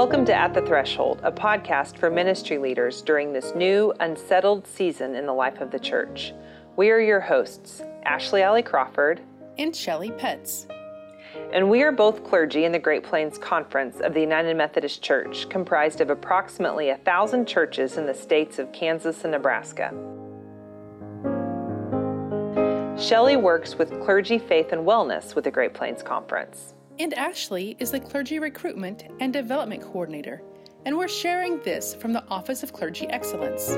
Welcome to At the Threshold, a podcast for ministry leaders during this new, unsettled season in the life of the church. We are your hosts, Ashley Alley Crawford and Shelley Petz. And we are both clergy in the Great Plains Conference of the United Methodist Church, comprised of approximately a thousand churches in the states of Kansas and Nebraska. Shelley works with Clergy Faith and Wellness with the Great Plains Conference. And Ashley is the Clergy Recruitment and Development Coordinator, and we're sharing this from the Office of Clergy Excellence.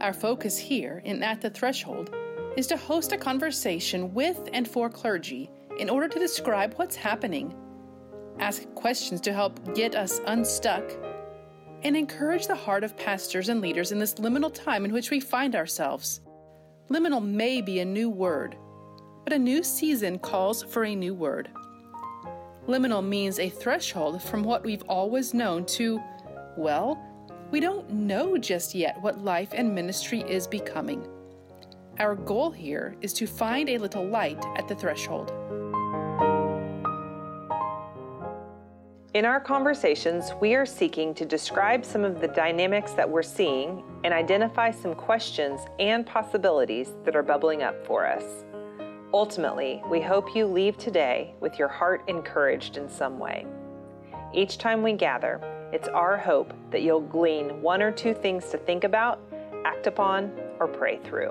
Our focus here in At the Threshold is to host a conversation with and for clergy in order to describe what's happening, ask questions to help get us unstuck, and encourage the heart of pastors and leaders in this liminal time in which we find ourselves. Liminal may be a new word, but a new season calls for a new word. Liminal means a threshold from what we've always known to, well, we don't know just yet what life and ministry is becoming. Our goal here is to find a little light at the threshold. In our conversations, we are seeking to describe some of the dynamics that we're seeing and identify some questions and possibilities that are bubbling up for us. Ultimately, we hope you leave today with your heart encouraged in some way. Each time we gather, it's our hope that you'll glean one or two things to think about, act upon, or pray through.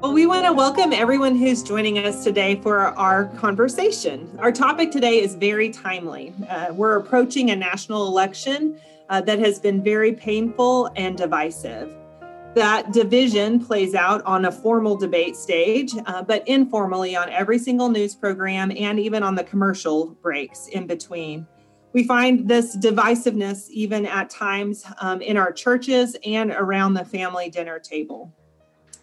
Well, we want to welcome everyone who's joining us today for our conversation. Our topic today is very timely. Uh, we're approaching a national election uh, that has been very painful and divisive. That division plays out on a formal debate stage, uh, but informally on every single news program and even on the commercial breaks in between. We find this divisiveness even at times um, in our churches and around the family dinner table.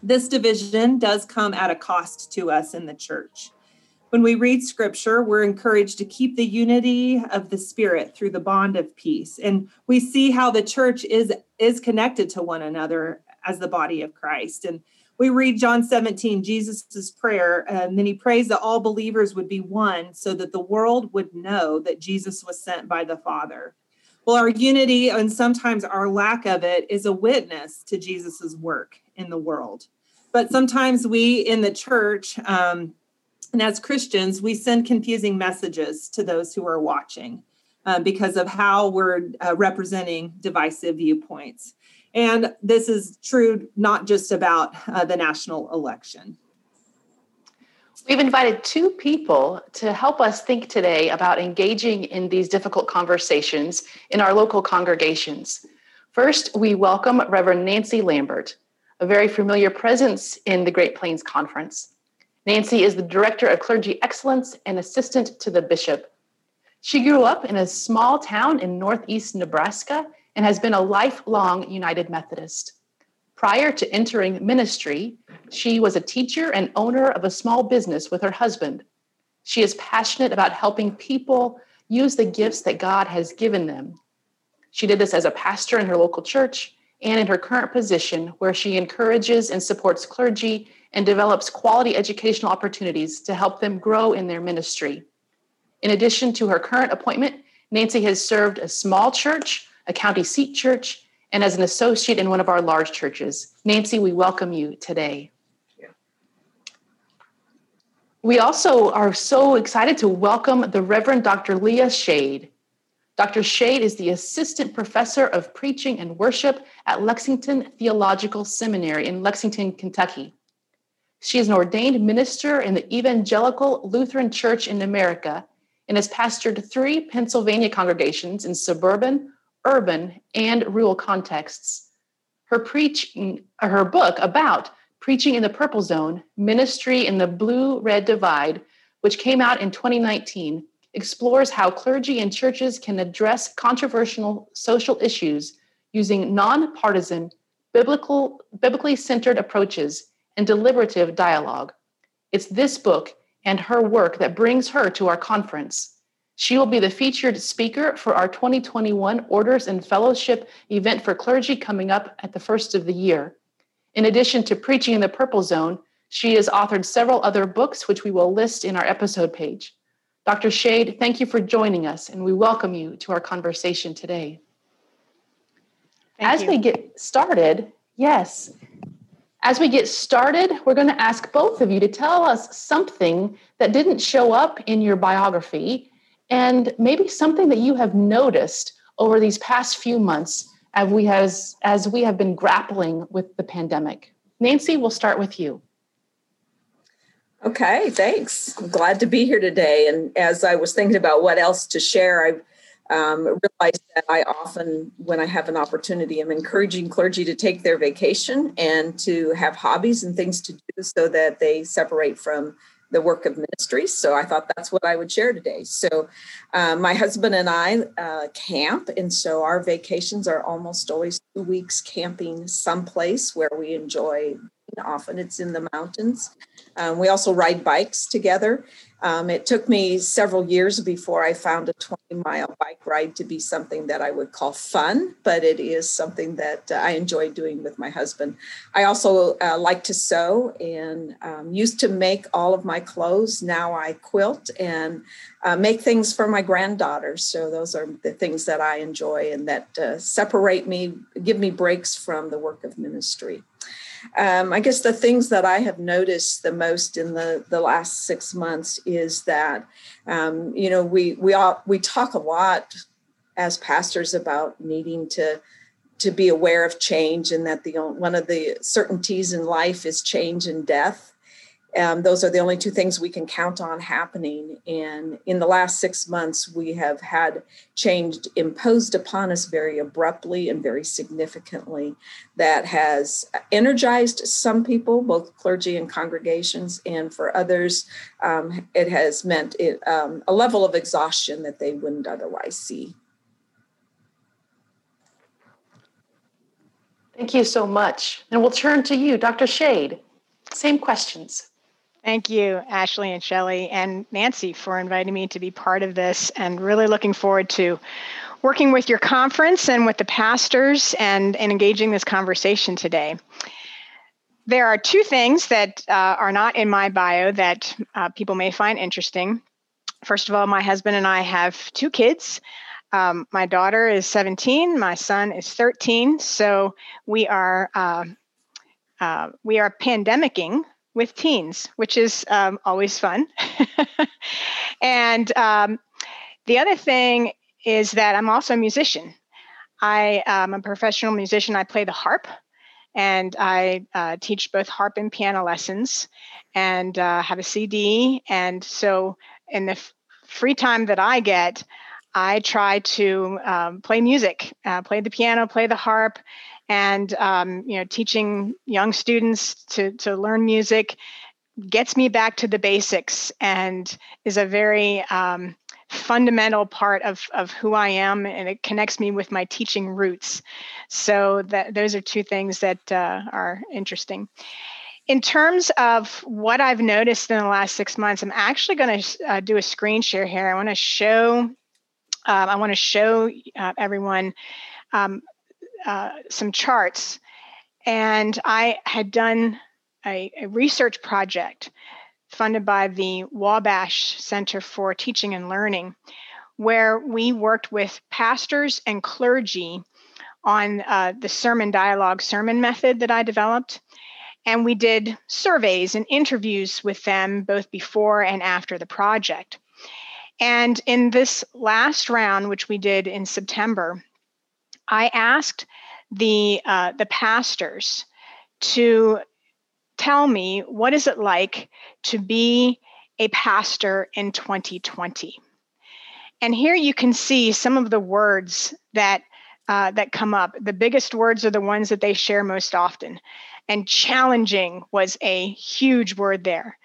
This division does come at a cost to us in the church. When we read scripture, we're encouraged to keep the unity of the spirit through the bond of peace. And we see how the church is is connected to one another as the body of Christ. And we read John 17, Jesus' prayer, and then he prays that all believers would be one so that the world would know that Jesus was sent by the Father. Well, our unity and sometimes our lack of it is a witness to Jesus's work in the world. But sometimes we in the church, um, and as Christians, we send confusing messages to those who are watching uh, because of how we're uh, representing divisive viewpoints. And this is true not just about uh, the national election. We've invited two people to help us think today about engaging in these difficult conversations in our local congregations. First, we welcome Reverend Nancy Lambert, a very familiar presence in the Great Plains Conference. Nancy is the Director of Clergy Excellence and Assistant to the Bishop. She grew up in a small town in northeast Nebraska and has been a lifelong United Methodist. Prior to entering ministry, she was a teacher and owner of a small business with her husband. She is passionate about helping people use the gifts that God has given them. She did this as a pastor in her local church and in her current position, where she encourages and supports clergy and develops quality educational opportunities to help them grow in their ministry. In addition to her current appointment, Nancy has served a small church, a county seat church, and as an associate in one of our large churches. Nancy, we welcome you today. We also are so excited to welcome the Reverend Dr. Leah Schade. Dr. Schade is the Assistant Professor of Preaching and Worship at Lexington Theological Seminary in Lexington, Kentucky. She is an ordained minister in the Evangelical Lutheran Church in America and has pastored three Pennsylvania congregations in suburban, urban, and rural contexts. Her preaching, her book about preaching in the purple zone, ministry in the blue-red divide, which came out in 2019, explores how clergy and churches can address controversial social issues using nonpartisan, biblical, biblically centered approaches and deliberative dialogue. It's this book and her work that brings her to our conference. She will be the featured speaker for our 2021 Orders and Fellowship event for clergy coming up at the first of the year. In addition to preaching in the Purple Zone, she has authored several other books, which we will list in our episode page. Dr. Schade, thank you for joining us, and we welcome you to our conversation today. Thank As you. we get started, yes, as we get started, we're going to ask both of you to tell us something that didn't show up in your biography and maybe something that you have noticed over these past few months as we, has, as we have been grappling with the pandemic. Nancy, we'll start with you. Okay, thanks. I'm glad to be here today. And as I was thinking about what else to share, I um, realized that I often, when I have an opportunity, I'm encouraging clergy to take their vacation and to have hobbies and things to do so that they separate from the work of ministry. So I thought that's what I would share today. So uh, my husband and I uh, camp, and so our vacations are almost always two weeks camping someplace where we enjoy. Often it's in the mountains. Um, we also ride bikes together. Um, it took me several years before I found a 20 mile bike ride to be something that I would call fun, but it is something that uh, I enjoy doing with my husband. I also uh, like to sew and um, used to make all of my clothes. Now I quilt and uh, make things for my granddaughters. So those are the things that I enjoy and that uh, separate me, give me breaks from the work of ministry. Um, I guess the things that I have noticed the most in the, the last six months is that, um, you know, we we all we talk a lot as pastors about needing to to be aware of change and that the one of the certainties in life is change and death um, those are the only two things we can count on happening. And in the last six months, we have had change imposed upon us very abruptly and very significantly that has energized some people, both clergy and congregations, and for others, um, it has meant it, um, a level of exhaustion that they wouldn't otherwise see. Thank you so much. And we'll turn to you, Dr. Schade. Same questions. Thank you, Ashley and Shelley and Nancy, for inviting me to be part of this and really looking forward to working with your conference and with the pastors and, and engaging this conversation today. There are two things that uh, are not in my bio that uh, people may find interesting. First of all, my husband and I have two kids. Um, my daughter is 17, my son is 13. So we are uh, uh we are pandemicking with teens, which is um, always fun. and um, the other thing is that I'm also a musician. I am a professional musician. I play the harp and I uh, teach both harp and piano lessons and uh, have a CD. And so, in the f- free time that I get, I try to um, play music, uh, play the piano, play the harp, and um, you know teaching young students to to learn music gets me back to the basics and is a very um, fundamental part of, of who I am, and it connects me with my teaching roots. So that those are two things that uh, are interesting. In terms of what I've noticed in the last six months, I'm actually going to uh, do a screen share here. I want to show. Um, I want to show uh, everyone um, uh, some charts, and I had done a, a research project funded by the Wabash Center for Teaching and Learning, where we worked with pastors and clergy on uh, the sermon dialogue sermon method that I developed. And we did surveys and interviews with them both before and after the project. And in this last round, which we did in September, I asked the uh, the pastors to tell me what is it like to be a pastor in 2020 and here you can see some of the words that uh, that come up. The biggest words are the ones that they share most often. And challenging was a huge word there.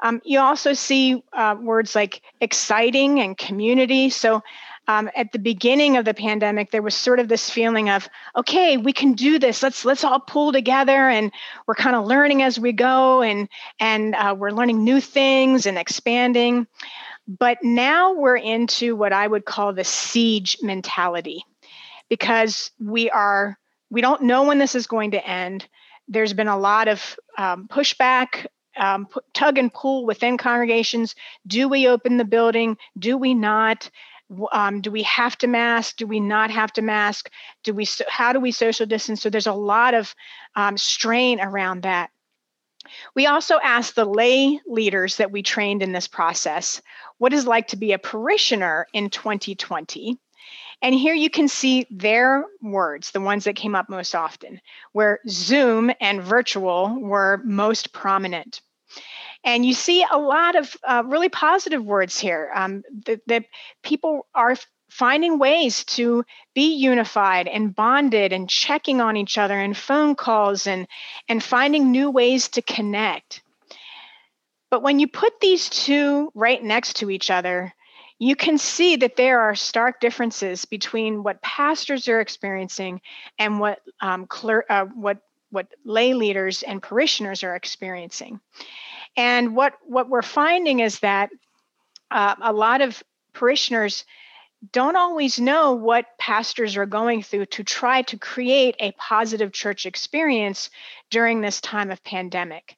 Um, you also see uh, words like exciting and community. So um, at the beginning of the pandemic there was sort of this feeling of okay we can do this let's let's all pull together and we're kind of learning as we go and and uh, we're learning new things and expanding but now we're into what i would call the siege mentality because we are we don't know when this is going to end there's been a lot of um, pushback, um, tug and pull within congregations. Do we open the building? Do we not? Um, do we have to mask? Do we not have to mask? Do we? How do we social distance? So there's a lot of um, strain around that. We also asked the lay leaders that we trained in this process what is like to be a parishioner in 2020. And here you can see their words, the ones that came up most often, where Zoom and virtual were most prominent. And you see a lot of uh, really positive words here um, that, that people are finding ways to be unified and bonded and checking on each other and phone calls and, and finding new ways to connect. But when you put these two right next to each other, you can see that there are stark differences between what pastors are experiencing and what um, cler- uh, what what lay leaders and parishioners are experiencing. And what what we're finding is that uh, a lot of parishioners don't always know what pastors are going through to try to create a positive church experience during this time of pandemic.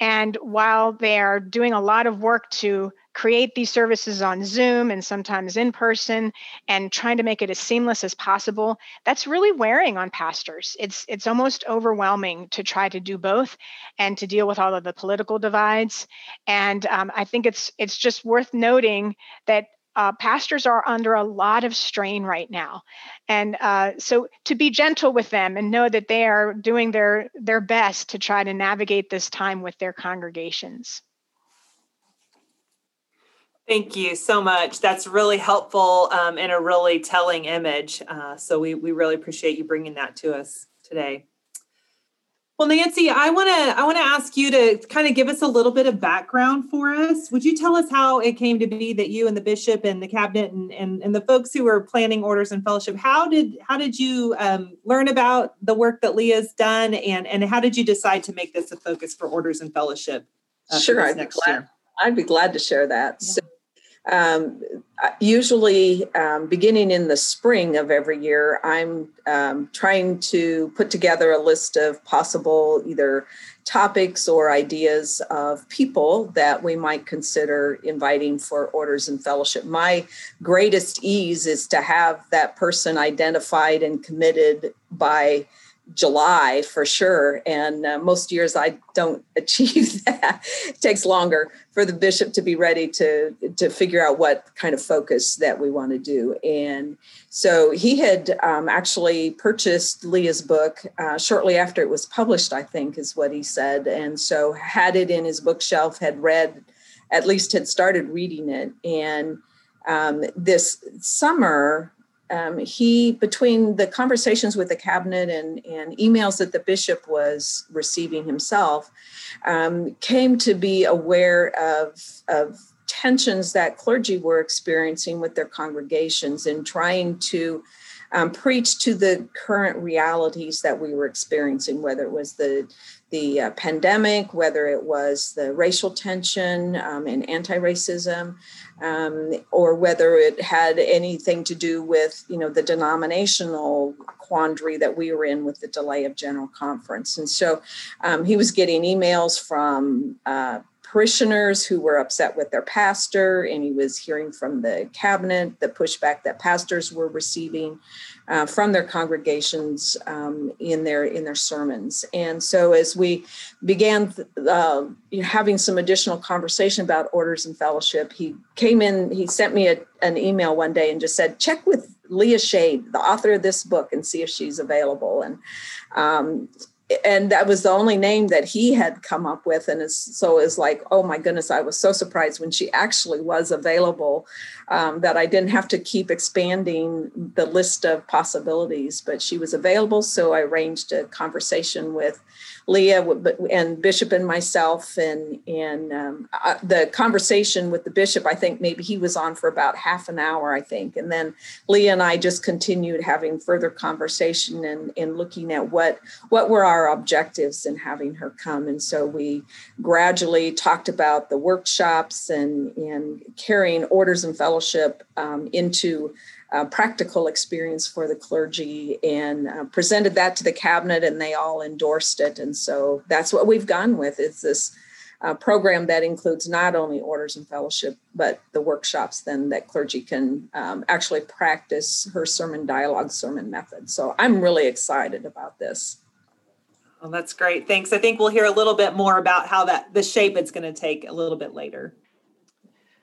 And while they are doing a lot of work to create these services on Zoom and sometimes in person and trying to make it as seamless as possible, that's really wearing on pastors. It's it's almost overwhelming to try to do both and to deal with all of the political divides. And um, I think it's it's just worth noting that uh, pastors are under a lot of strain right now and uh, so to be gentle with them and know that they are doing their their best to try to navigate this time with their congregations Thank you so much. That's really helpful um, and a really telling image. Uh, so we, we really appreciate you bringing that to us today. Well, Nancy, I want to I want to ask you to kind of give us a little bit of background for us. Would you tell us how it came to be that you and the bishop and the cabinet and and, and the folks who were planning orders and fellowship, how did how did you um, learn about the work that Leah's done, and and how did you decide to make this a focus for orders and fellowship? Uh, sure, I'd be glad. Year? I'd be glad to share that. Yeah. So um, usually, um, beginning in the spring of every year, I'm um, trying to put together a list of possible either topics or ideas of people that we might consider inviting for orders and fellowship. My greatest ease is to have that person identified and committed by July for sure. And uh, most years I don't achieve that. it takes longer for the bishop to be ready to to figure out what kind of focus that we want to do. And so he had um, actually purchased Leah's book uh, shortly after it was published. I think is what he said. And so had it in his bookshelf, had read, at least had started reading it, and um, this summer um, he between the conversations with the cabinet and, and emails that the bishop was receiving himself um, came to be aware of, of tensions that clergy were experiencing with their congregations in trying to um, preach to the current realities that we were experiencing, whether it was the the uh, pandemic, whether it was the racial tension um, and anti-racism, um, or whether it had anything to do with you know the denominational quandary that we were in with the delay of general conference. And so um, he was getting emails from uh, parishioners who were upset with their pastor and he was hearing from the cabinet the pushback that pastors were receiving uh, from their congregations um, in their in their sermons. And so, as we began uh, having some additional conversation about orders and fellowship, he came in. He sent me a, an email one day and just said, "Check with Leah Schade, the author of this book, and see if she's available." And um, and that was the only name that he had come up with and so it's like oh my goodness i was so surprised when she actually was available um, that i didn't have to keep expanding the list of possibilities but she was available so i arranged a conversation with Leah and Bishop and myself, and and um, the conversation with the bishop. I think maybe he was on for about half an hour. I think, and then Leah and I just continued having further conversation and and looking at what what were our objectives in having her come. And so we gradually talked about the workshops and and carrying orders and fellowship um, into a practical experience for the clergy and uh, presented that to the cabinet and they all endorsed it and so that's what we've gone with is this uh, program that includes not only orders and fellowship but the workshops then that clergy can um, actually practice her sermon dialogue sermon method so i'm really excited about this well, that's great. Thanks. I think we'll hear a little bit more about how that the shape it's going to take a little bit later.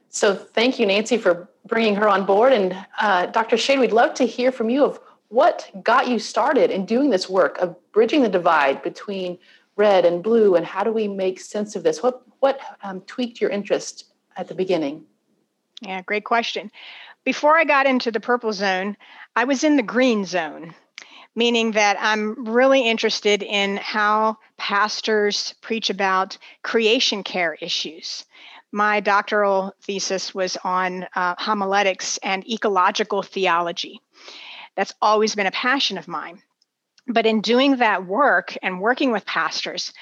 So thank you, Nancy, for bringing her on board. And uh, Dr. Schade, we'd love to hear from you of what got you started in doing this work of bridging the divide between red and blue, and how do we make sense of this? What what um, tweaked your interest at the beginning? Yeah, great question. Before I got into the purple zone, I was in the green zone, meaning that I'm really interested in how pastors preach about creation care issues my doctoral thesis was on uh, homiletics and ecological theology. That's always been a passion of mine. But in doing that work and working with pastors,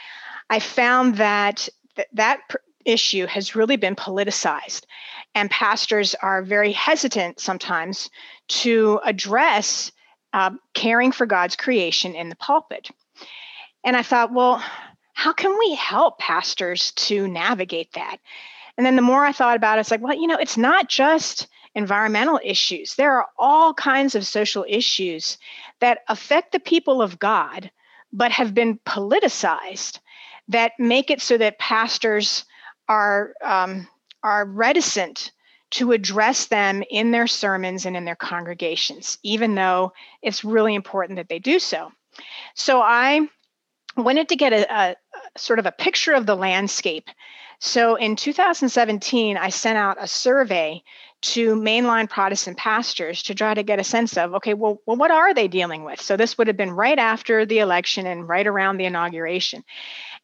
I found that th- that pr- issue has really been politicized. And pastors are very hesitant sometimes to address uh, caring for God's creation in the pulpit. And I thought, well, how can we help pastors to navigate that? And then the more I thought about it, it's like, well, you know, it's not just environmental issues. There are all kinds of social issues that affect the people of God, but have been politicized that make it so that pastors are um, are reticent to address them in their sermons and in their congregations, even though it's really important that they do so. So I wanted to get a, a, a sort of a picture of the landscape so in 2017, I sent out a survey to mainline Protestant pastors to try to get a sense of okay, well, well, what are they dealing with? So this would have been right after the election and right around the inauguration.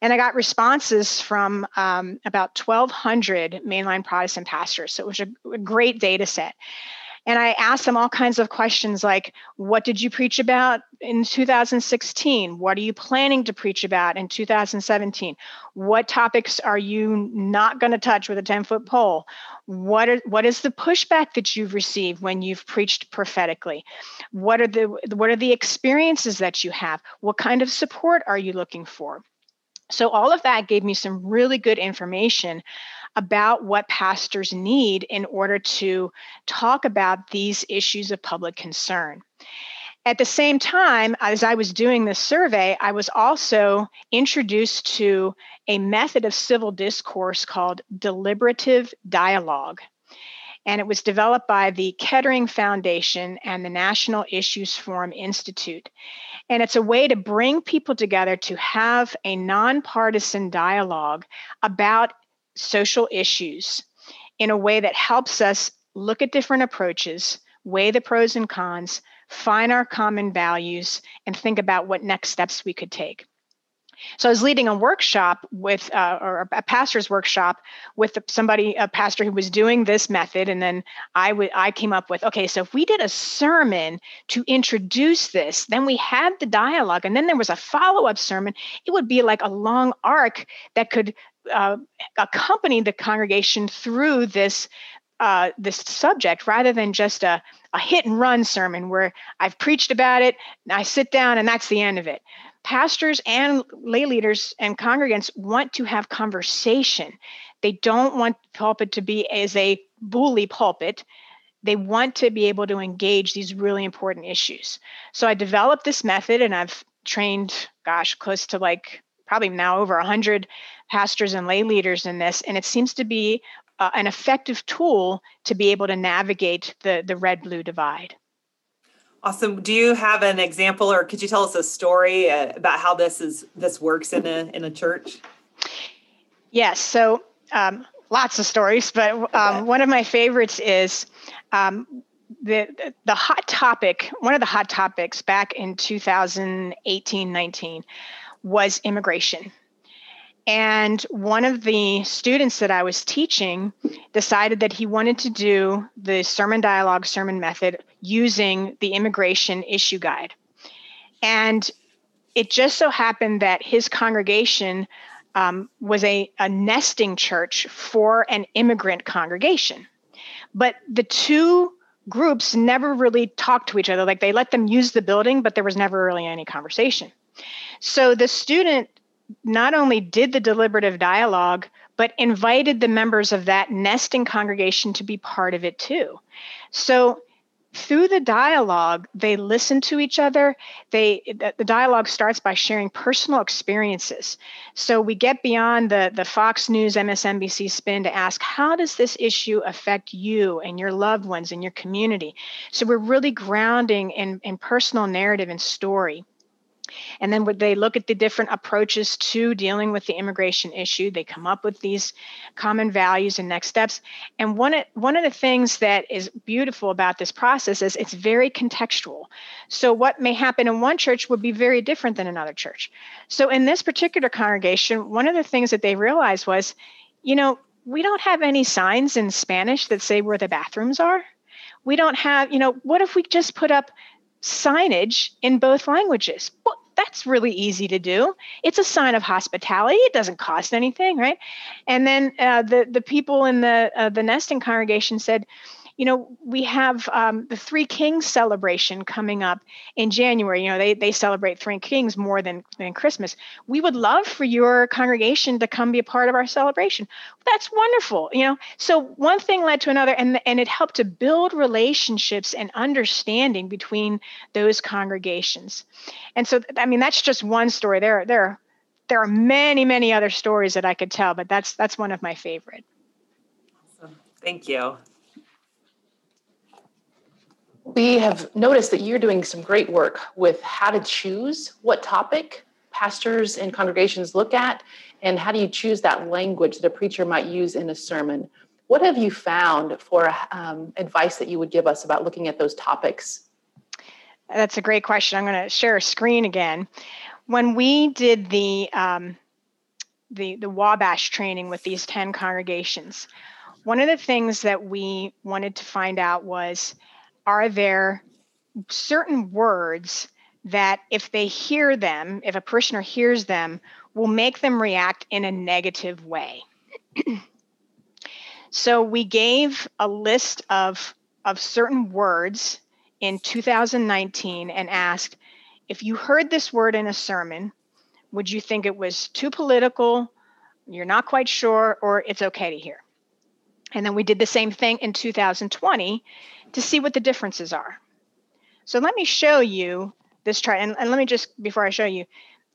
And I got responses from um, about 1,200 mainline Protestant pastors. So it was a, a great data set. And I asked them all kinds of questions like, what did you preach about in 2016? What are you planning to preach about in 2017? What topics are you not going to touch with a 10 foot pole? What, are, what is the pushback that you've received when you've preached prophetically? What are the what are the experiences that you have? What kind of support are you looking for? So all of that gave me some really good information about what pastors need in order to talk about these issues of public concern. At the same time, as I was doing this survey, I was also introduced to a method of civil discourse called deliberative dialogue. And it was developed by the Kettering Foundation and the National Issues Forum Institute. And it's a way to bring people together to have a nonpartisan dialogue about social issues in a way that helps us look at different approaches, weigh the pros and cons, find our common values, and think about what next steps we could take. So I was leading a workshop with, uh, or a pastor's workshop with somebody, a pastor who was doing this method, and then I would I came up with, okay, so if we did a sermon to introduce this, then we had the dialogue, and then there was a follow up sermon. It would be like a long arc that could uh, accompany the congregation through this uh, this subject rather than just a, a hit and run sermon where I've preached about it, and I sit down, and that's the end of it. Pastors and lay leaders and congregants want to have conversation. They don't want the pulpit to be as a bully pulpit. They want to be able to engage these really important issues. So I developed this method and I've trained, gosh, close to like probably now over 100 pastors and lay leaders in this, and it seems to be uh, an effective tool to be able to navigate the, the red blue divide. Awesome. Do you have an example, or could you tell us a story uh, about how this is this works in a in a church? Yes. So um, lots of stories, but um, one of my favorites is um, the the hot topic. One of the hot topics back in 2018 19 was immigration. And one of the students that I was teaching decided that he wanted to do the sermon dialogue sermon method using the immigration issue guide. And it just so happened that his congregation um, was a, a nesting church for an immigrant congregation. but the two groups never really talked to each other. Like they let them use the building, but there was never really any conversation. So the student not only did the deliberative dialogue, but invited the members of that nesting congregation to be part of it too. So through the dialogue they listen to each other. They the dialogue starts by sharing personal experiences. So we get beyond the the fox news msnbc spin to ask how does this issue affect you and your loved ones and your community? So we're really grounding in in personal narrative and story and then they look at the different approaches to dealing with the immigration issue. They come up with these common values and next steps. And one of, one of the things that is beautiful about this process is it's very contextual. So what may happen in one church would be very different than another church. So in this particular congregation, one of the things that they realized was, you know, we don't have any signs in Spanish that say where the bathrooms are. We don't have, you know, what if we just put up signage in both languages? Well, that's really easy to do. It's a sign of hospitality. It doesn't cost anything, right? And then uh, the the people in the uh, the nesting congregation said, you know, we have um, the Three Kings celebration coming up in January. You know, they, they celebrate Three Kings more than, than Christmas. We would love for your congregation to come be a part of our celebration. That's wonderful. You know, so one thing led to another, and, and it helped to build relationships and understanding between those congregations. And so, I mean, that's just one story. There, there, there are many, many other stories that I could tell, but that's that's one of my favorite. Thank you. We have noticed that you're doing some great work with how to choose what topic pastors and congregations look at, and how do you choose that language that a preacher might use in a sermon. What have you found for um, advice that you would give us about looking at those topics? That's a great question. I'm going to share a screen again. When we did the um, the the Wabash training with these 10 congregations, one of the things that we wanted to find out was are there certain words that if they hear them, if a parishioner hears them, will make them react in a negative way? so we gave a list of, of certain words in 2019 and asked if you heard this word in a sermon, would you think it was too political, you're not quite sure, or it's okay to hear? And then we did the same thing in 2020 to see what the differences are. So let me show you this chart. And, and let me just, before I show you,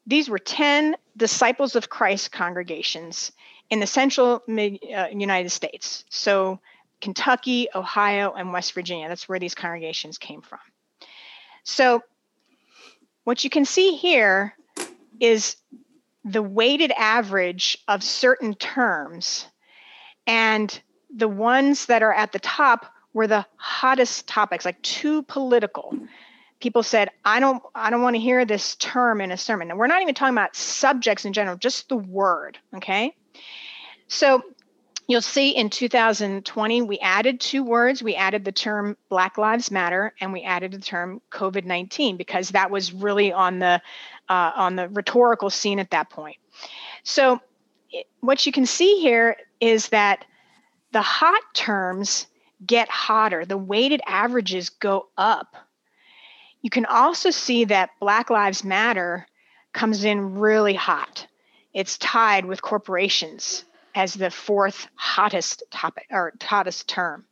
these were 10 disciples of Christ congregations in the central mid, uh, United States. So Kentucky, Ohio, and West Virginia. That's where these congregations came from. So what you can see here is the weighted average of certain terms. And the ones that are at the top were the hottest topics, like too political. People said, I don't I don't want to hear this term in a sermon. And we're not even talking about subjects in general, just the word. Okay. So you'll see in 2020, we added two words. We added the term Black Lives Matter and we added the term COVID 19 because that was really on the uh, on the rhetorical scene at that point. So what you can see here is that the hot terms get hotter, the weighted averages go up. You can also see that Black Lives Matter comes in really hot. It's tied with corporations as the fourth hottest topic or hottest term.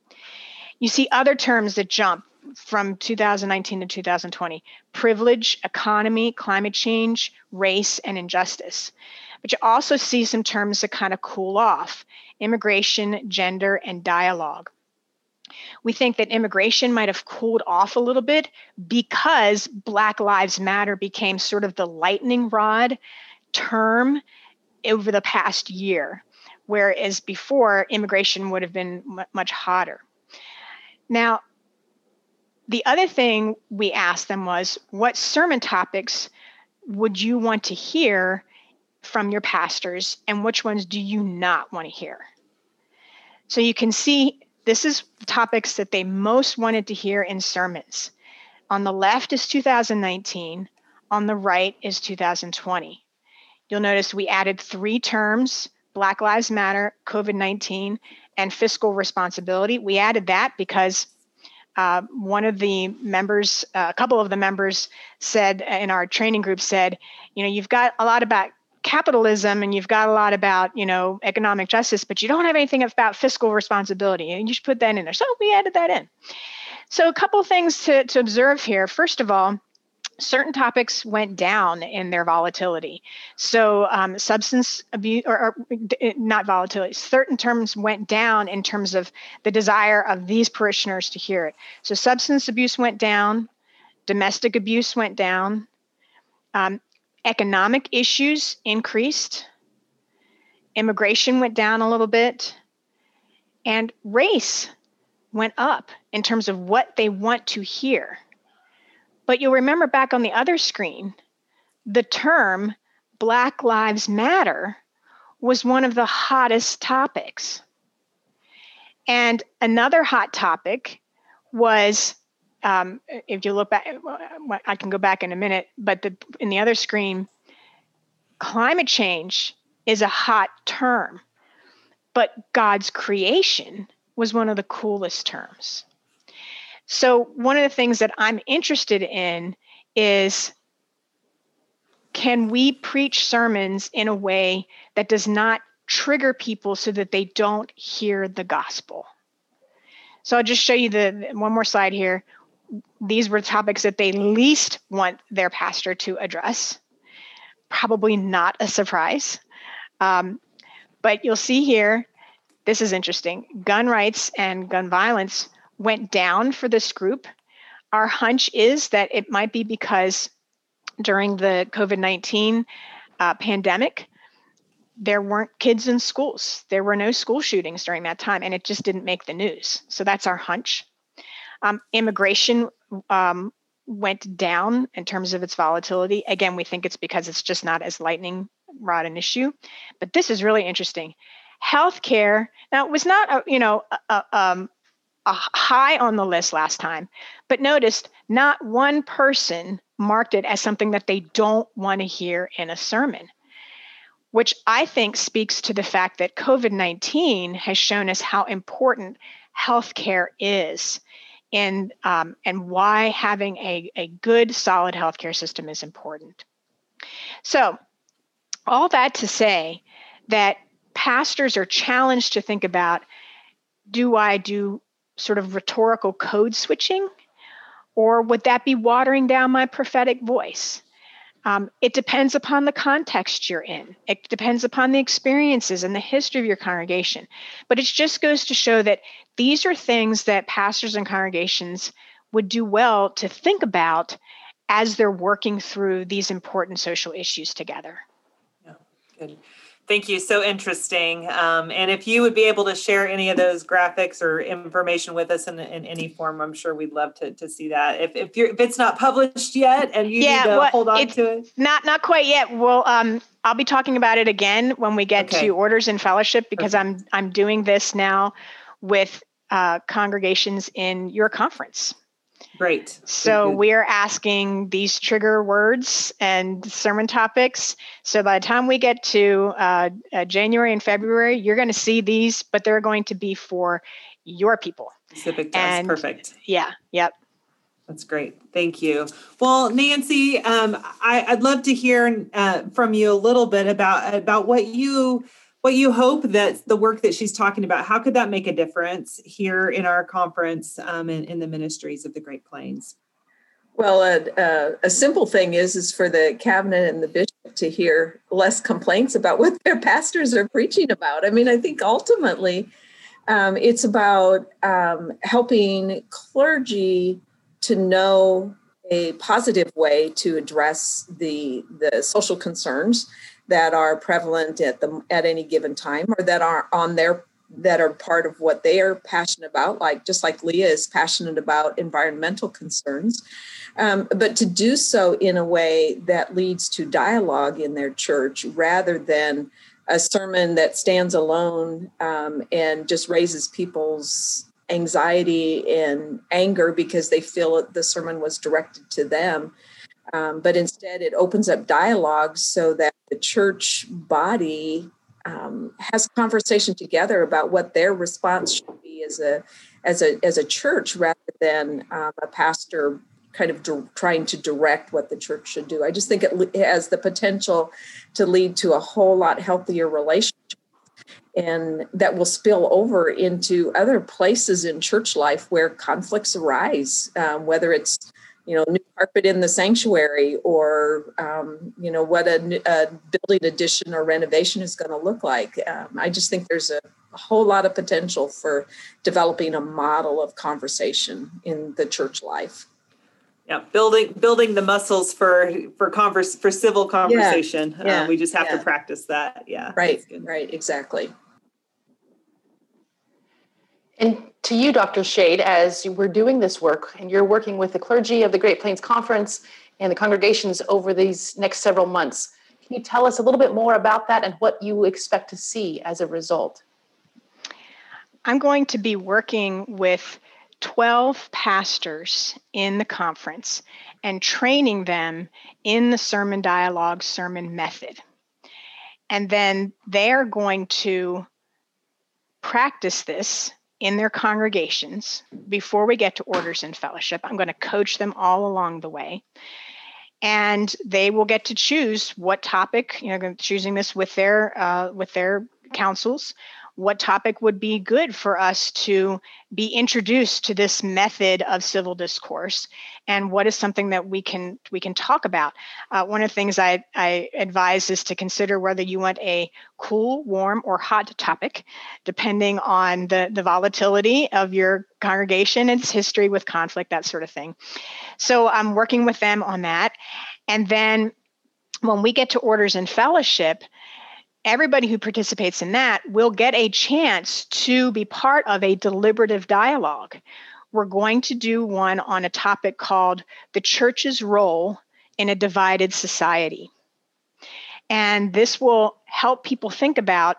You see other terms that jump from 2019 to 2020 privilege, economy, climate change, race, and injustice. But you also see some terms that kind of cool off immigration, gender, and dialogue. We think that immigration might have cooled off a little bit because Black Lives Matter became sort of the lightning rod term over the past year, whereas before immigration would have been m- much hotter. Now, the other thing we asked them was what sermon topics would you want to hear from your pastors and which ones do you not want to hear? So you can see this is topics that they most wanted to hear in sermons. On the left is 2019, on the right is 2020. You'll notice we added three terms Black Lives Matter, COVID 19, and fiscal responsibility. We added that because uh, one of the members, uh, a couple of the members said in our training group said, you know, you've got a lot about capitalism and you've got a lot about, you know, economic justice, but you don't have anything about fiscal responsibility. And you should put that in there. So we added that in. So a couple things to, to observe here. First of all, certain topics went down in their volatility. So, um, substance abuse, or, or, not volatility, certain terms went down in terms of the desire of these parishioners to hear it. So, substance abuse went down, domestic abuse went down, um, economic issues increased, immigration went down a little bit, and race went up in terms of what they want to hear. But you'll remember back on the other screen, the term Black Lives Matter was one of the hottest topics. And another hot topic was um, if you look back, I can go back in a minute, but the, in the other screen, climate change is a hot term, but God's creation was one of the coolest terms. So, one of the things that I'm interested in is can we preach sermons in a way that does not trigger people so that they don't hear the gospel? So, I'll just show you the one more slide here. These were topics that they least want their pastor to address. Probably not a surprise. Um, but you'll see here, this is interesting gun rights and gun violence went down for this group. Our hunch is that it might be because during the COVID 19 uh, pandemic, there weren't kids in schools. There were no school shootings during that time, and it just didn't make the news. So that's our hunch. Um, immigration um, went down in terms of its volatility. Again, we think it's because it's just not as lightning rod an issue. But this is really interesting. Healthcare now it was not a, you know a, um, a high on the list last time, but noticed not one person marked it as something that they don't want to hear in a sermon, which I think speaks to the fact that COVID 19 has shown us how important healthcare is and, um, and why having a, a good, solid healthcare system is important. So, all that to say that pastors are challenged to think about do I do sort of rhetorical code switching? Or would that be watering down my prophetic voice? Um, it depends upon the context you're in. It depends upon the experiences and the history of your congregation. But it just goes to show that these are things that pastors and congregations would do well to think about as they're working through these important social issues together. Yeah, good. Thank you. So interesting. Um, and if you would be able to share any of those graphics or information with us in, in any form, I'm sure we'd love to, to see that. If if, you're, if it's not published yet and you yeah, need to well, hold on to it, not not quite yet. Well, um, I'll be talking about it again when we get okay. to orders and fellowship because I'm I'm doing this now with uh, congregations in your conference. Great. So we're asking these trigger words and sermon topics. So by the time we get to uh, uh, January and February, you're going to see these, but they're going to be for your people. Specific to and, us. Perfect. Yeah. Yep. That's great. Thank you. Well, Nancy, um, I, would love to hear uh, from you a little bit about about what you what you hope that the work that she's talking about, how could that make a difference here in our conference um, and in the ministries of the Great Plains? Well, uh, a simple thing is is for the cabinet and the bishop to hear less complaints about what their pastors are preaching about. I mean, I think ultimately um, it's about um, helping clergy to know a positive way to address the the social concerns that are prevalent at the at any given time or that are on their that are part of what they are passionate about like just like leah is passionate about environmental concerns. Um, but to do so in a way that leads to dialogue in their church rather than a sermon that stands alone um, and just raises people's anxiety and anger because they feel the sermon was directed to them. Um, but instead it opens up dialogue so that the church body um, has conversation together about what their response should be as a as a as a church rather than um, a pastor kind of di- trying to direct what the church should do. I just think it has the potential to lead to a whole lot healthier relationship and that will spill over into other places in church life where conflicts arise, um, whether it's you know new carpet in the sanctuary or um, you know what a, a, building addition or renovation is going to look like. Um, I just think there's a, a whole lot of potential for developing a model of conversation in the church life. Yeah building building the muscles for for converse for civil conversation. yeah, yeah, um, we just have yeah. to practice that yeah. Right right exactly and to you dr Schade as we're doing this work and you're working with the clergy of the great plains conference and the congregations over these next several months can you tell us a little bit more about that and what you expect to see as a result i'm going to be working with 12 pastors in the conference and training them in the sermon dialogue sermon method. And then they're going to practice this in their congregations before we get to orders and fellowship. I'm going to coach them all along the way. And they will get to choose what topic, you know, choosing this with their uh, with their councils, what topic would be good for us to be introduced to this method of civil discourse and what is something that we can we can talk about? Uh, one of the things I, I advise is to consider whether you want a cool warm or hot topic depending on the the volatility of your congregation its history with conflict that sort of thing. So i'm working with them on that and then when we get to orders and fellowship everybody who participates in that will get a chance to be part of a deliberative dialogue. We're going to do one on a topic called the church's role in a divided society. And this will help people think about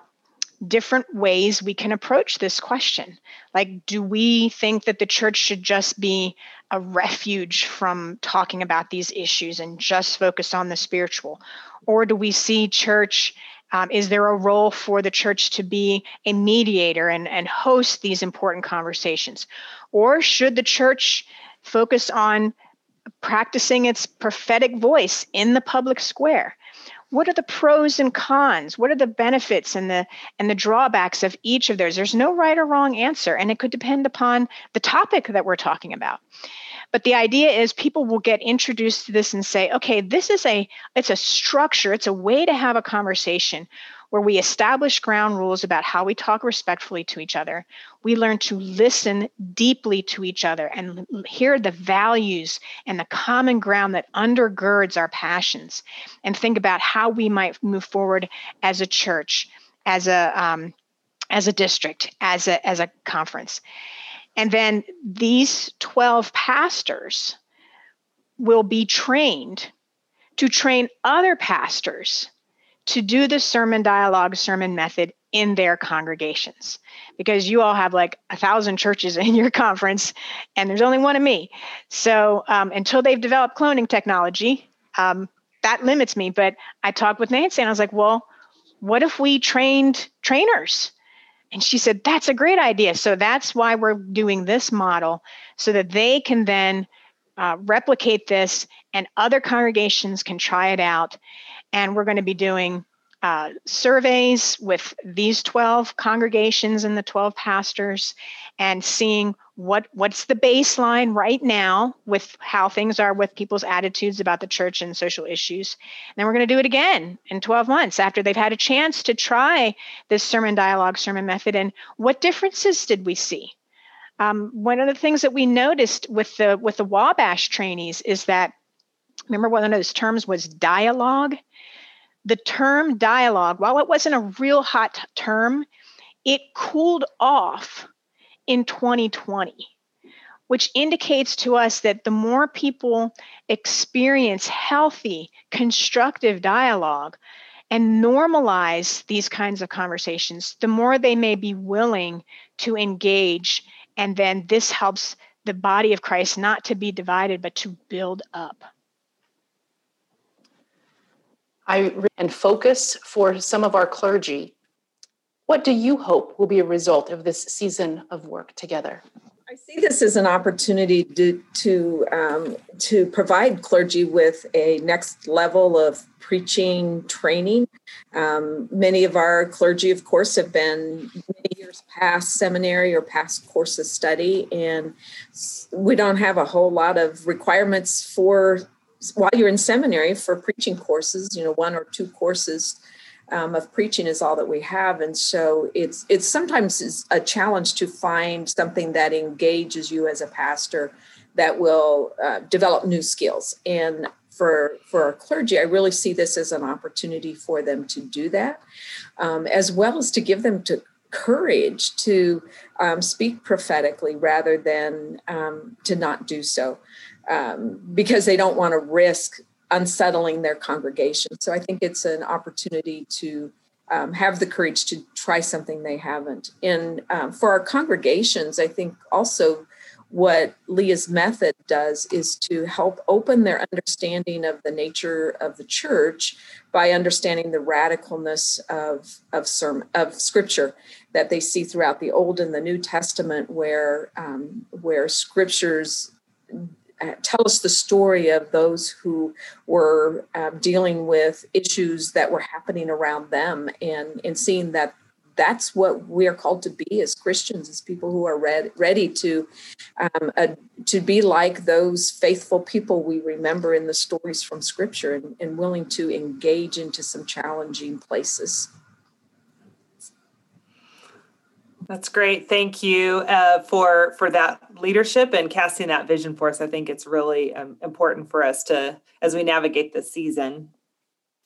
different ways we can approach this question. Like, do we think that the church should just be a refuge from talking about these issues and just focus on the spiritual? Or do we see church um, is there a role for the church to be a mediator and, and host these important conversations? Or should the church focus on practicing its prophetic voice in the public square? What are the pros and cons? What are the benefits and the and the drawbacks of each of those? There's no right or wrong answer, and it could depend upon the topic that we're talking about. But the idea is people will get introduced to this and say, okay, this is a it's a structure, it's a way to have a conversation where we establish ground rules about how we talk respectfully to each other. We learn to listen deeply to each other and hear the values and the common ground that undergirds our passions and think about how we might move forward as a church, as a um, as a district, as a as a conference. And then these 12 pastors will be trained to train other pastors to do the sermon dialogue sermon method in their congregations. Because you all have like a thousand churches in your conference and there's only one of me. So um, until they've developed cloning technology um, that limits me but i talked with nancy and i was like well what if we trained trainers and she said, That's a great idea. So that's why we're doing this model so that they can then uh, replicate this and other congregations can try it out. And we're going to be doing uh, surveys with these 12 congregations and the 12 pastors and seeing what what's the baseline right now with how things are with people's attitudes about the church and social issues. And then we're going to do it again in 12 months after they've had a chance to try this sermon dialogue sermon method and what differences did we see? Um, one of the things that we noticed with the with the wabash trainees is that remember one of those terms was dialogue the term dialogue, while it wasn't a real hot term, it cooled off in 2020, which indicates to us that the more people experience healthy, constructive dialogue and normalize these kinds of conversations, the more they may be willing to engage. And then this helps the body of Christ not to be divided, but to build up. I and focus for some of our clergy What do you hope will be a result of this season of work together? I see this as an opportunity to to um, to provide clergy with a next level of preaching training. Um, many of our clergy, of course, have been many years past seminary or past course of study, and we don't have a whole lot of requirements for while you're in seminary for preaching courses. You know, one or two courses um, of preaching is all that we have and so it's it's sometimes a challenge to find something that engages you as a pastor that will uh, develop new skills and for for our clergy i really see this as an opportunity for them to do that um, as well as to give them to courage to um, speak prophetically rather than um, to not do so um, because they don't want to risk unsettling their congregation. So I think it's an opportunity to um, have the courage to try something they haven't. And um, for our congregations, I think also what Leah's method does is to help open their understanding of the nature of the church by understanding the radicalness of of, sermon, of scripture that they see throughout the Old and the New Testament, where um, where scriptures uh, tell us the story of those who were um, dealing with issues that were happening around them and, and seeing that that's what we are called to be as Christians, as people who are read, ready to um, uh, to be like those faithful people we remember in the stories from Scripture, and, and willing to engage into some challenging places. That's great. Thank you uh, for for that leadership and casting that vision for us. I think it's really um, important for us to as we navigate this season.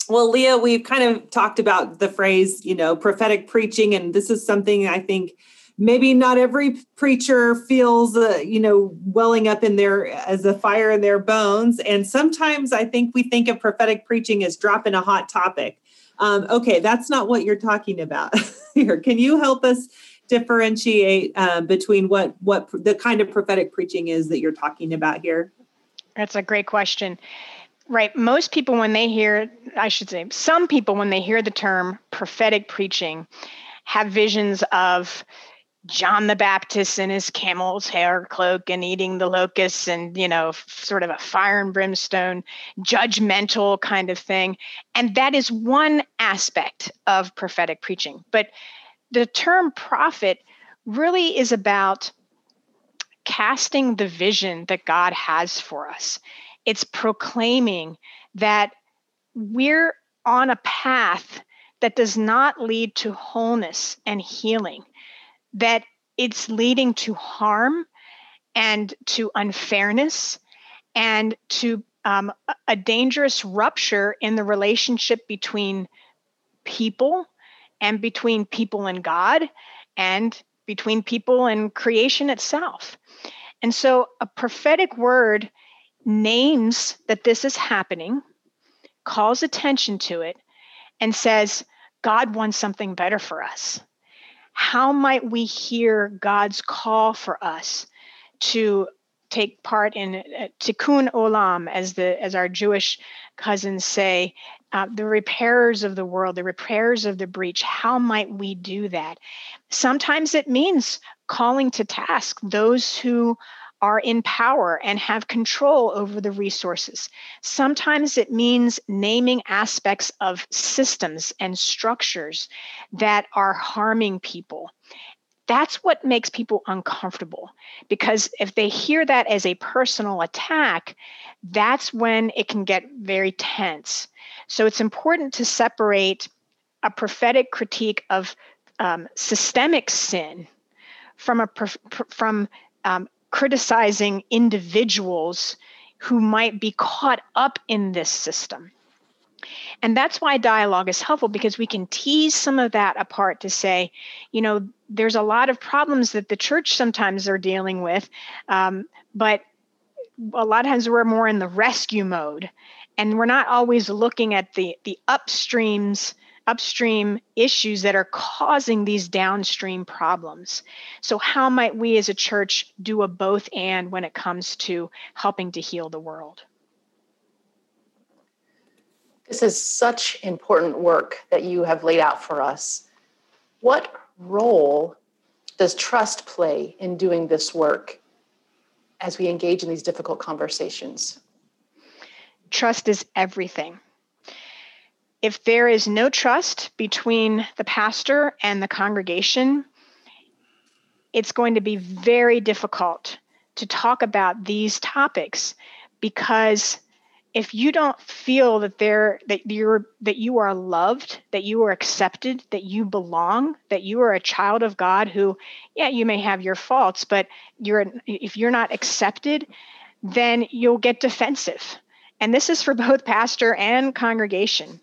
Well, Leah, we've kind of talked about the phrase, you know, prophetic preaching, and this is something I think maybe not every preacher feels, uh, you know, welling up in their as a fire in their bones. And sometimes I think we think of prophetic preaching as dropping a hot topic. Um, okay, that's not what you're talking about here. Can you help us differentiate uh, between what what the kind of prophetic preaching is that you're talking about here? That's a great question. Right. Most people, when they hear, I should say, some people, when they hear the term prophetic preaching, have visions of John the Baptist in his camel's hair cloak and eating the locusts and, you know, sort of a fire and brimstone, judgmental kind of thing. And that is one aspect of prophetic preaching. But the term prophet really is about casting the vision that God has for us. It's proclaiming that we're on a path that does not lead to wholeness and healing, that it's leading to harm and to unfairness and to um, a dangerous rupture in the relationship between people and between people and God and between people and creation itself. And so a prophetic word names that this is happening, calls attention to it, and says, God wants something better for us. How might we hear God's call for us to take part in uh, tikkun olam, as the as our Jewish cousins say, uh, the repairers of the world, the repairers of the breach. How might we do that? Sometimes it means calling to task those who are in power and have control over the resources. Sometimes it means naming aspects of systems and structures that are harming people that's what makes people uncomfortable because if they hear that as a personal attack, that's when it can get very tense. So it's important to separate a prophetic critique of um, systemic sin from a from um, criticizing individuals who might be caught up in this system. And that's why dialogue is helpful because we can tease some of that apart to say, you know, there's a lot of problems that the church sometimes are dealing with, um, but a lot of times we're more in the rescue mode, and we're not always looking at the the upstreams upstream issues that are causing these downstream problems. So, how might we as a church do a both and when it comes to helping to heal the world? This is such important work that you have laid out for us. What role does trust play in doing this work as we engage in these difficult conversations? Trust is everything. If there is no trust between the pastor and the congregation, it's going to be very difficult to talk about these topics because if you don't feel that there that you're that you are loved that you are accepted that you belong that you are a child of god who yeah you may have your faults but you're if you're not accepted then you'll get defensive. And this is for both pastor and congregation.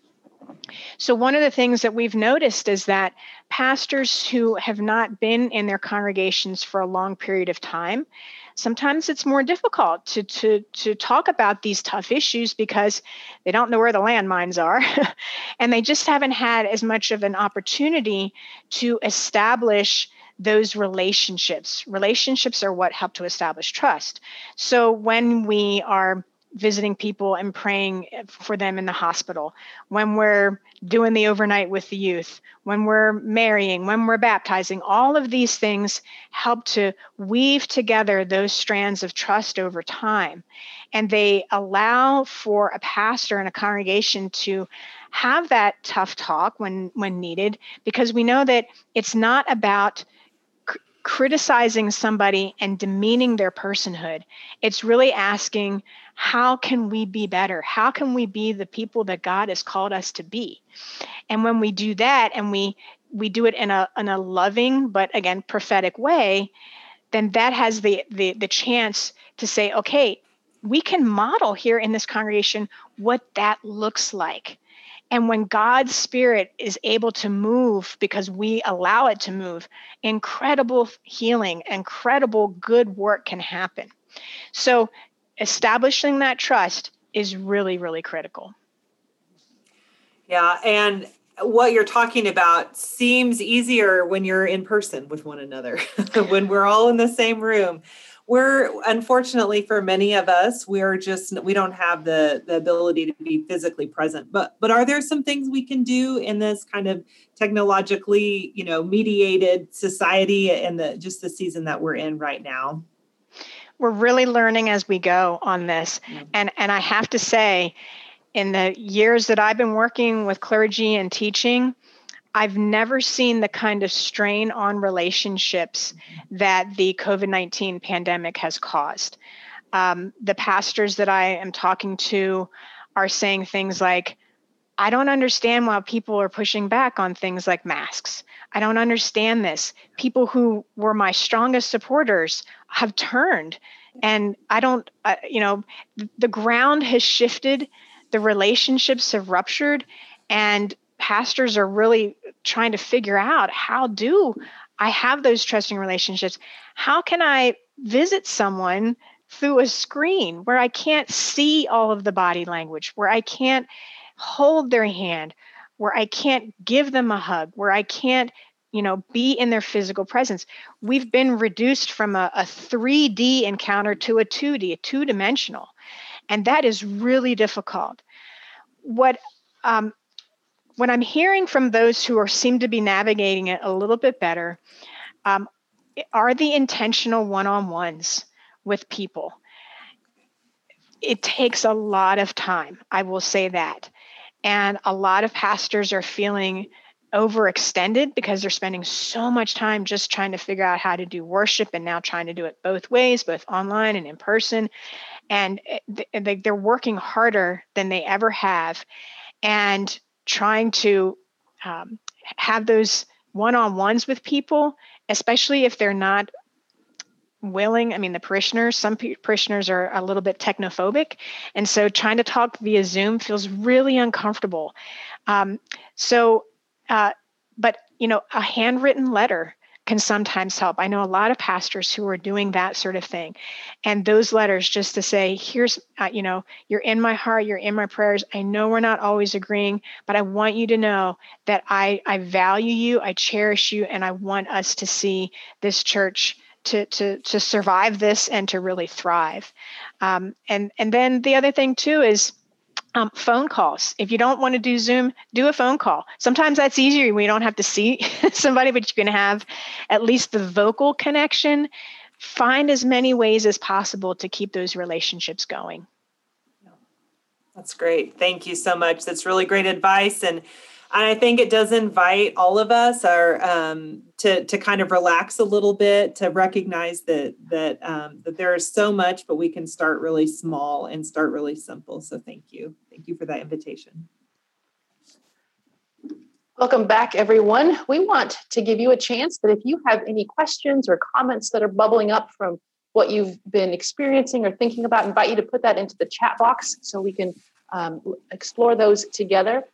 So, one of the things that we've noticed is that pastors who have not been in their congregations for a long period of time, sometimes it's more difficult to, to, to talk about these tough issues because they don't know where the landmines are and they just haven't had as much of an opportunity to establish those relationships. Relationships are what help to establish trust. So, when we are visiting people and praying for them in the hospital, when we're doing the overnight with the youth, when we're marrying, when we're baptizing, all of these things help to weave together those strands of trust over time. And they allow for a pastor and a congregation to have that tough talk when when needed because we know that it's not about criticizing somebody and demeaning their personhood. It's really asking, how can we be better? How can we be the people that God has called us to be? And when we do that and we we do it in a in a loving but again prophetic way, then that has the the the chance to say, okay, we can model here in this congregation what that looks like. And when God's Spirit is able to move because we allow it to move, incredible healing, incredible good work can happen. So, establishing that trust is really, really critical. Yeah. And what you're talking about seems easier when you're in person with one another, when we're all in the same room we're unfortunately for many of us we're just we don't have the the ability to be physically present but but are there some things we can do in this kind of technologically you know mediated society and the just the season that we're in right now we're really learning as we go on this mm-hmm. and and i have to say in the years that i've been working with clergy and teaching I've never seen the kind of strain on relationships that the COVID 19 pandemic has caused. Um, the pastors that I am talking to are saying things like, I don't understand why people are pushing back on things like masks. I don't understand this. People who were my strongest supporters have turned. And I don't, uh, you know, the ground has shifted, the relationships have ruptured, and pastors are really trying to figure out how do I have those trusting relationships? How can I visit someone through a screen where I can't see all of the body language, where I can't hold their hand, where I can't give them a hug, where I can't, you know, be in their physical presence. We've been reduced from a, a 3D encounter to a 2D, a two dimensional. And that is really difficult. What um, when I'm hearing from those who are seem to be navigating it a little bit better, um, are the intentional one-on-ones with people. It takes a lot of time. I will say that, and a lot of pastors are feeling overextended because they're spending so much time just trying to figure out how to do worship and now trying to do it both ways, both online and in person. And eh, they're working harder than they ever have. And trying to um, have those one-on-ones with people especially if they're not willing i mean the parishioners some parishioners are a little bit technophobic and so trying to talk via zoom feels really uncomfortable um, so uh, but you know a handwritten letter can sometimes help. I know a lot of pastors who are doing that sort of thing. And those letters just to say, here's, uh, you know, you're in my heart, you're in my prayers. I know we're not always agreeing, but I want you to know that I, I value you, I cherish you, and I want us to see this church to, to, to survive this and to really thrive. Um, and, and then the other thing too is, um, phone calls. If you don't want to do Zoom, do a phone call. Sometimes that's easier. We don't have to see somebody, but you can have at least the vocal connection. Find as many ways as possible to keep those relationships going. That's great. Thank you so much. That's really great advice. And I think it does invite all of us um, to to kind of relax a little bit, to recognize that that um, that there is so much, but we can start really small and start really simple. So thank you, thank you for that invitation. Welcome back, everyone. We want to give you a chance that if you have any questions or comments that are bubbling up from what you've been experiencing or thinking about, invite you to put that into the chat box so we can um, explore those together.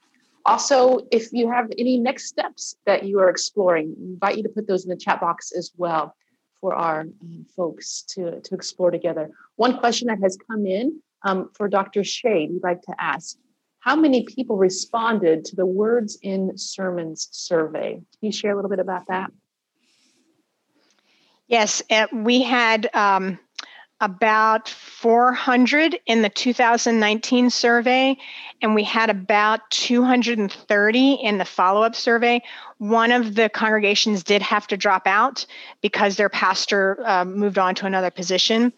Also, if you have any next steps that you are exploring, invite you to put those in the chat box as well for our um, folks to, to explore together. One question that has come in um, for Dr. Schade, we'd like to ask how many people responded to the Words in Sermons survey? Can you share a little bit about that? Yes, uh, we had um, about 400 in the 2019 survey, and we had about 230 in the follow up survey. One of the congregations did have to drop out because their pastor uh, moved on to another position.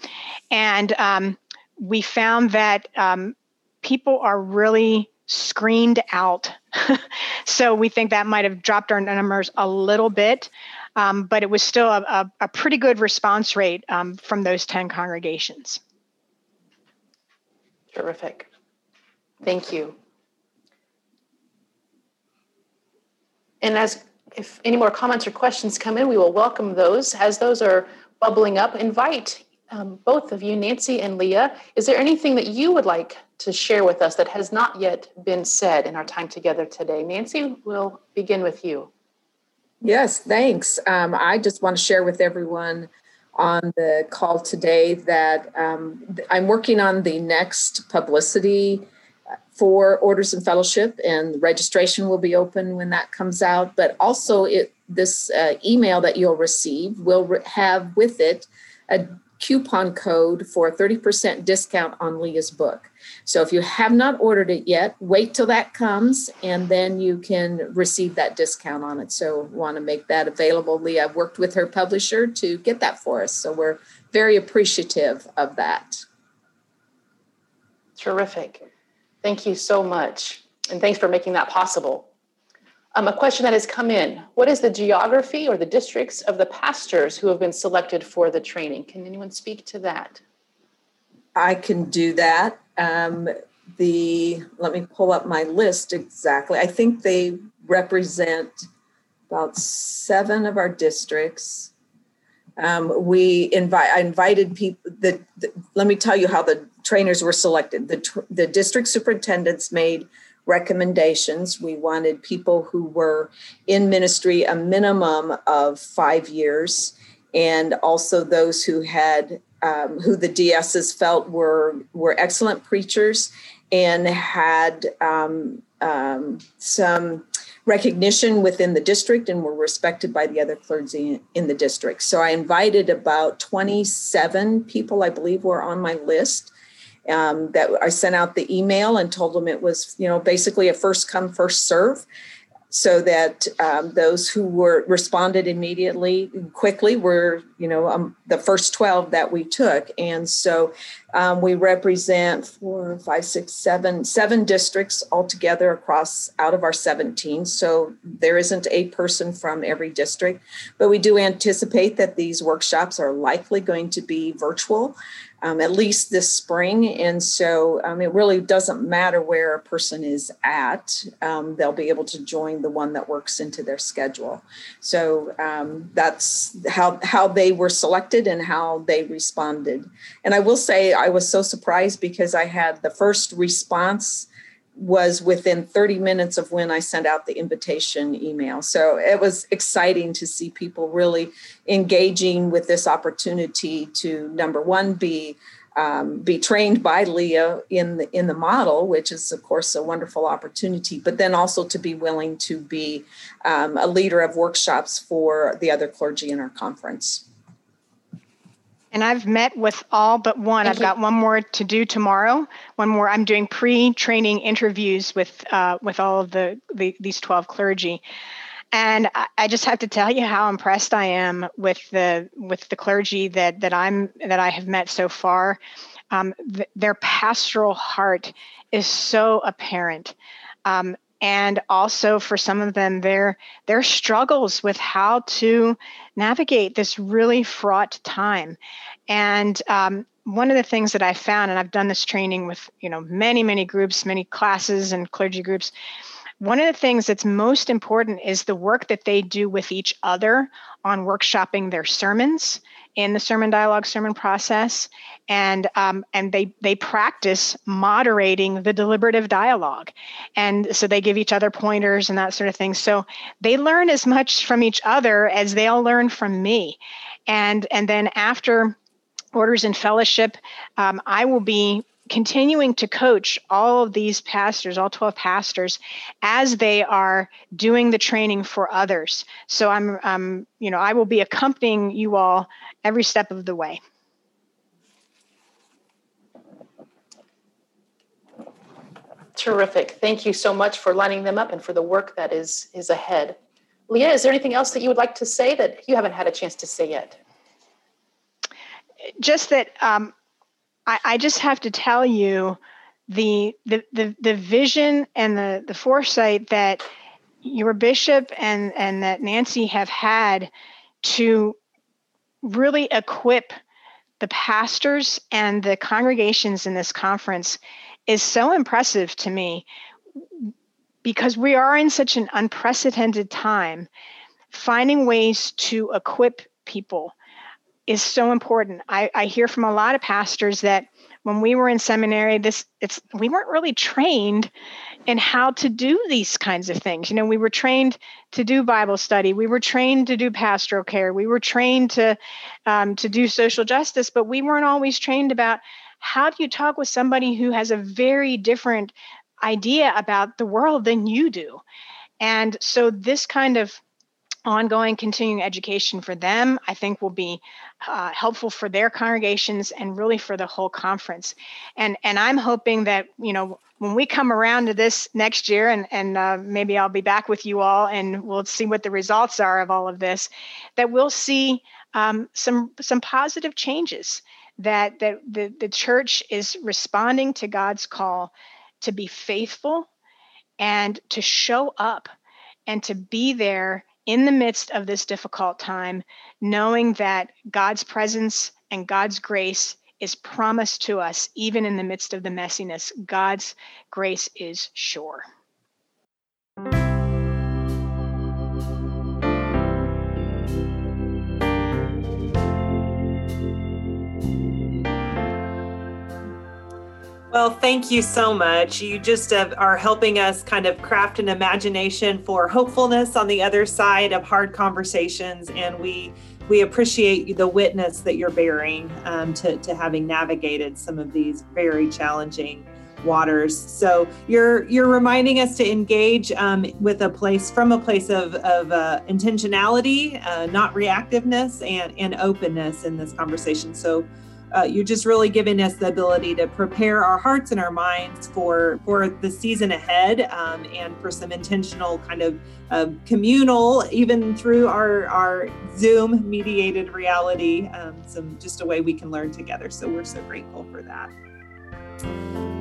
And um, we found that um, people are really screened out. so we think that might have dropped our numbers a little bit um, but it was still a, a, a pretty good response rate um, from those 10 congregations. Terrific. Thank you. And as if any more comments or questions come in, we will welcome those. As those are bubbling up, invite um, both of you, Nancy and Leah. Is there anything that you would like to share with us that has not yet been said in our time together today? Nancy, we'll begin with you. Yes, thanks. Um, I just want to share with everyone on the call today that um, I'm working on the next publicity for Orders and Fellowship, and registration will be open when that comes out. But also, it this uh, email that you'll receive will re- have with it a coupon code for a 30% discount on Leah's book. So if you have not ordered it yet, wait till that comes and then you can receive that discount on it. So want to make that available. Leah I've worked with her publisher to get that for us. So we're very appreciative of that. Terrific. Thank you so much. And thanks for making that possible. Um, a question that has come in What is the geography or the districts of the pastors who have been selected for the training? Can anyone speak to that? I can do that. Um, the let me pull up my list exactly. I think they represent about seven of our districts. Um, we invite I invited people. The, let me tell you how the trainers were selected. The the district superintendents made recommendations. We wanted people who were in ministry a minimum of five years, and also those who had um, who the DSs felt were were excellent preachers and had um, um, some recognition within the district and were respected by the other clergy in the district. So I invited about 27 people, I believe, were on my list um, that I sent out the email and told them it was, you know, basically a first come, first serve so that um, those who were responded immediately quickly were you know um, the first 12 that we took. And so um, we represent four five six seven seven districts altogether across out of our 17 so there isn't a person from every district but we do anticipate that these workshops are likely going to be virtual um, at least this spring. And so um, it really doesn't matter where a person is at, um, they'll be able to join the one that works into their schedule. So um, that's how, how they were selected and how they responded. And I will say, I was so surprised because I had the first response was within 30 minutes of when I sent out the invitation email. So it was exciting to see people really engaging with this opportunity to number one be um, be trained by Leah in the in the model, which is of course a wonderful opportunity, but then also to be willing to be um, a leader of workshops for the other clergy in our conference. And I've met with all but one. Thank I've you. got one more to do tomorrow. One more. I'm doing pre-training interviews with uh, with all of the, the these 12 clergy. And I, I just have to tell you how impressed I am with the with the clergy that that I'm that I have met so far. Um, th- their pastoral heart is so apparent. Um, and also for some of them their their struggles with how to navigate this really fraught time. And um, one of the things that i found and i've done this training with you know many many groups many classes and clergy groups one of the things that's most important is the work that they do with each other on workshopping their sermons in the sermon dialogue sermon process and um, and they they practice moderating the deliberative dialogue. And so they give each other pointers and that sort of thing. So they learn as much from each other as they'll learn from me. And and then after orders and fellowship um, i will be continuing to coach all of these pastors, all 12 pastors, as they are doing the training for others. So I'm, um, you know, I will be accompanying you all every step of the way. Terrific. Thank you so much for lining them up and for the work that is is ahead. Leah, is there anything else that you would like to say that you haven't had a chance to say yet? Just that um, I, I just have to tell you the the the, the vision and the the foresight that your bishop and and that Nancy have had to really equip the pastors and the congregations in this conference is so impressive to me because we are in such an unprecedented time finding ways to equip people is so important. I, I hear from a lot of pastors that when we were in seminary, this it's we weren't really trained in how to do these kinds of things. You know, we were trained to do Bible study, we were trained to do pastoral care, we were trained to um, to do social justice, but we weren't always trained about how do you talk with somebody who has a very different idea about the world than you do. And so this kind of ongoing continuing education for them, I think will be uh, helpful for their congregations and really for the whole conference. And and I'm hoping that you know when we come around to this next year, and and uh, maybe I'll be back with you all, and we'll see what the results are of all of this, that we'll see um, some some positive changes. That that the, the church is responding to God's call to be faithful and to show up and to be there in the midst of this difficult time, knowing that God's presence and God's grace is promised to us, even in the midst of the messiness. God's grace is sure. Well, thank you so much. You just are helping us kind of craft an imagination for hopefulness on the other side of hard conversations, and we we appreciate the witness that you're bearing um, to, to having navigated some of these very challenging waters. So you're you're reminding us to engage um, with a place from a place of, of uh, intentionality, uh, not reactiveness, and and openness in this conversation. So uh, you're just really giving us the ability to prepare our hearts and our minds for for the season ahead um, and for some intentional kind of uh, communal even through our our zoom mediated reality um, some just a way we can learn together. So we're so grateful for that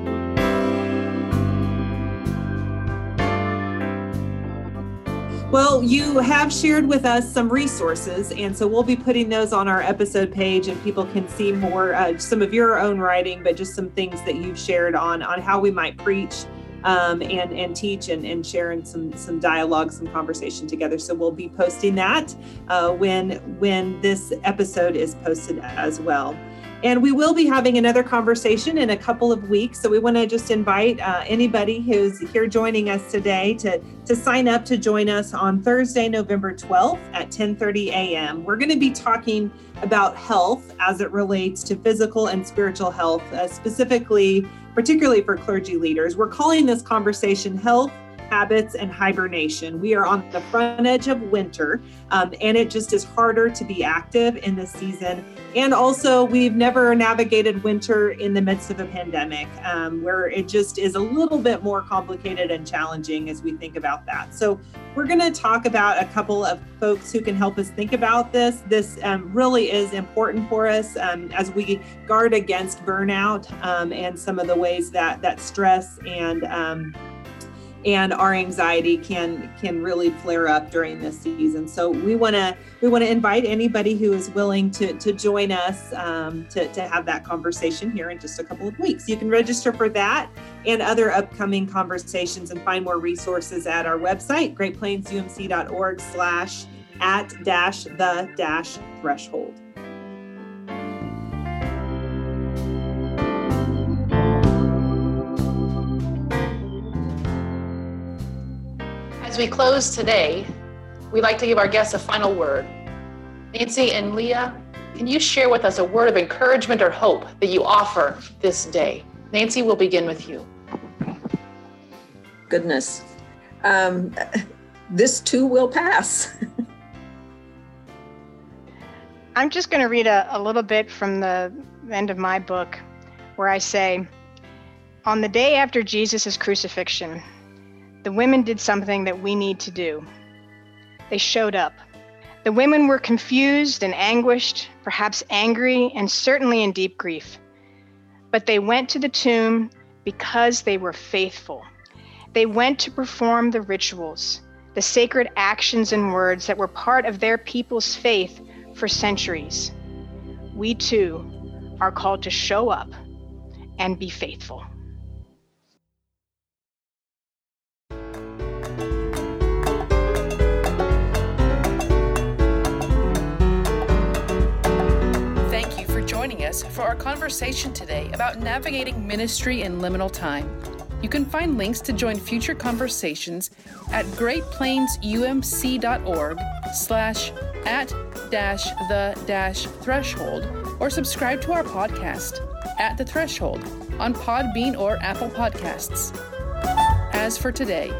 Well, you have shared with us some resources, and so we'll be putting those on our episode page, and people can see more uh, some of your own writing, but just some things that you've shared on on how we might preach um, and and teach and, and sharing some some dialogue, some conversation together. So we'll be posting that uh, when when this episode is posted as well. And we will be having another conversation in a couple of weeks. So we want to just invite uh, anybody who's here joining us today to, to sign up to join us on Thursday, November 12th at 10:30 a.m. We're going to be talking about health as it relates to physical and spiritual health, uh, specifically, particularly for clergy leaders. We're calling this conversation health habits, and hibernation. We are on the front edge of winter, um, and it just is harder to be active in this season. And also, we've never navigated winter in the midst of a pandemic, um, where it just is a little bit more complicated and challenging as we think about that. So, we're going to talk about a couple of folks who can help us think about this. This um, really is important for us um, as we guard against burnout um, and some of the ways that that stress and um, and our anxiety can can really flare up during this season. So we want to we want to invite anybody who is willing to to join us um, to to have that conversation here in just a couple of weeks. You can register for that and other upcoming conversations and find more resources at our website greatplainsumc.org/slash at dash the dash threshold. As we close today, we'd like to give our guests a final word. Nancy and Leah, can you share with us a word of encouragement or hope that you offer this day? Nancy, we'll begin with you. Goodness. Um, this too will pass. I'm just going to read a, a little bit from the end of my book where I say, On the day after Jesus' crucifixion, the women did something that we need to do. They showed up. The women were confused and anguished, perhaps angry, and certainly in deep grief. But they went to the tomb because they were faithful. They went to perform the rituals, the sacred actions and words that were part of their people's faith for centuries. We too are called to show up and be faithful. Us for our conversation today about navigating ministry in liminal time. You can find links to join future conversations at greatplainsumc.org slash at dash the dash threshold or subscribe to our podcast at the threshold on Podbean or Apple Podcasts. As for today,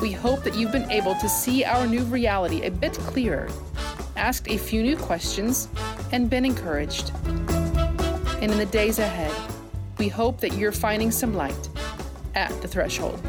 we hope that you've been able to see our new reality a bit clearer, asked a few new questions, and been encouraged and in the days ahead, we hope that you're finding some light at the threshold.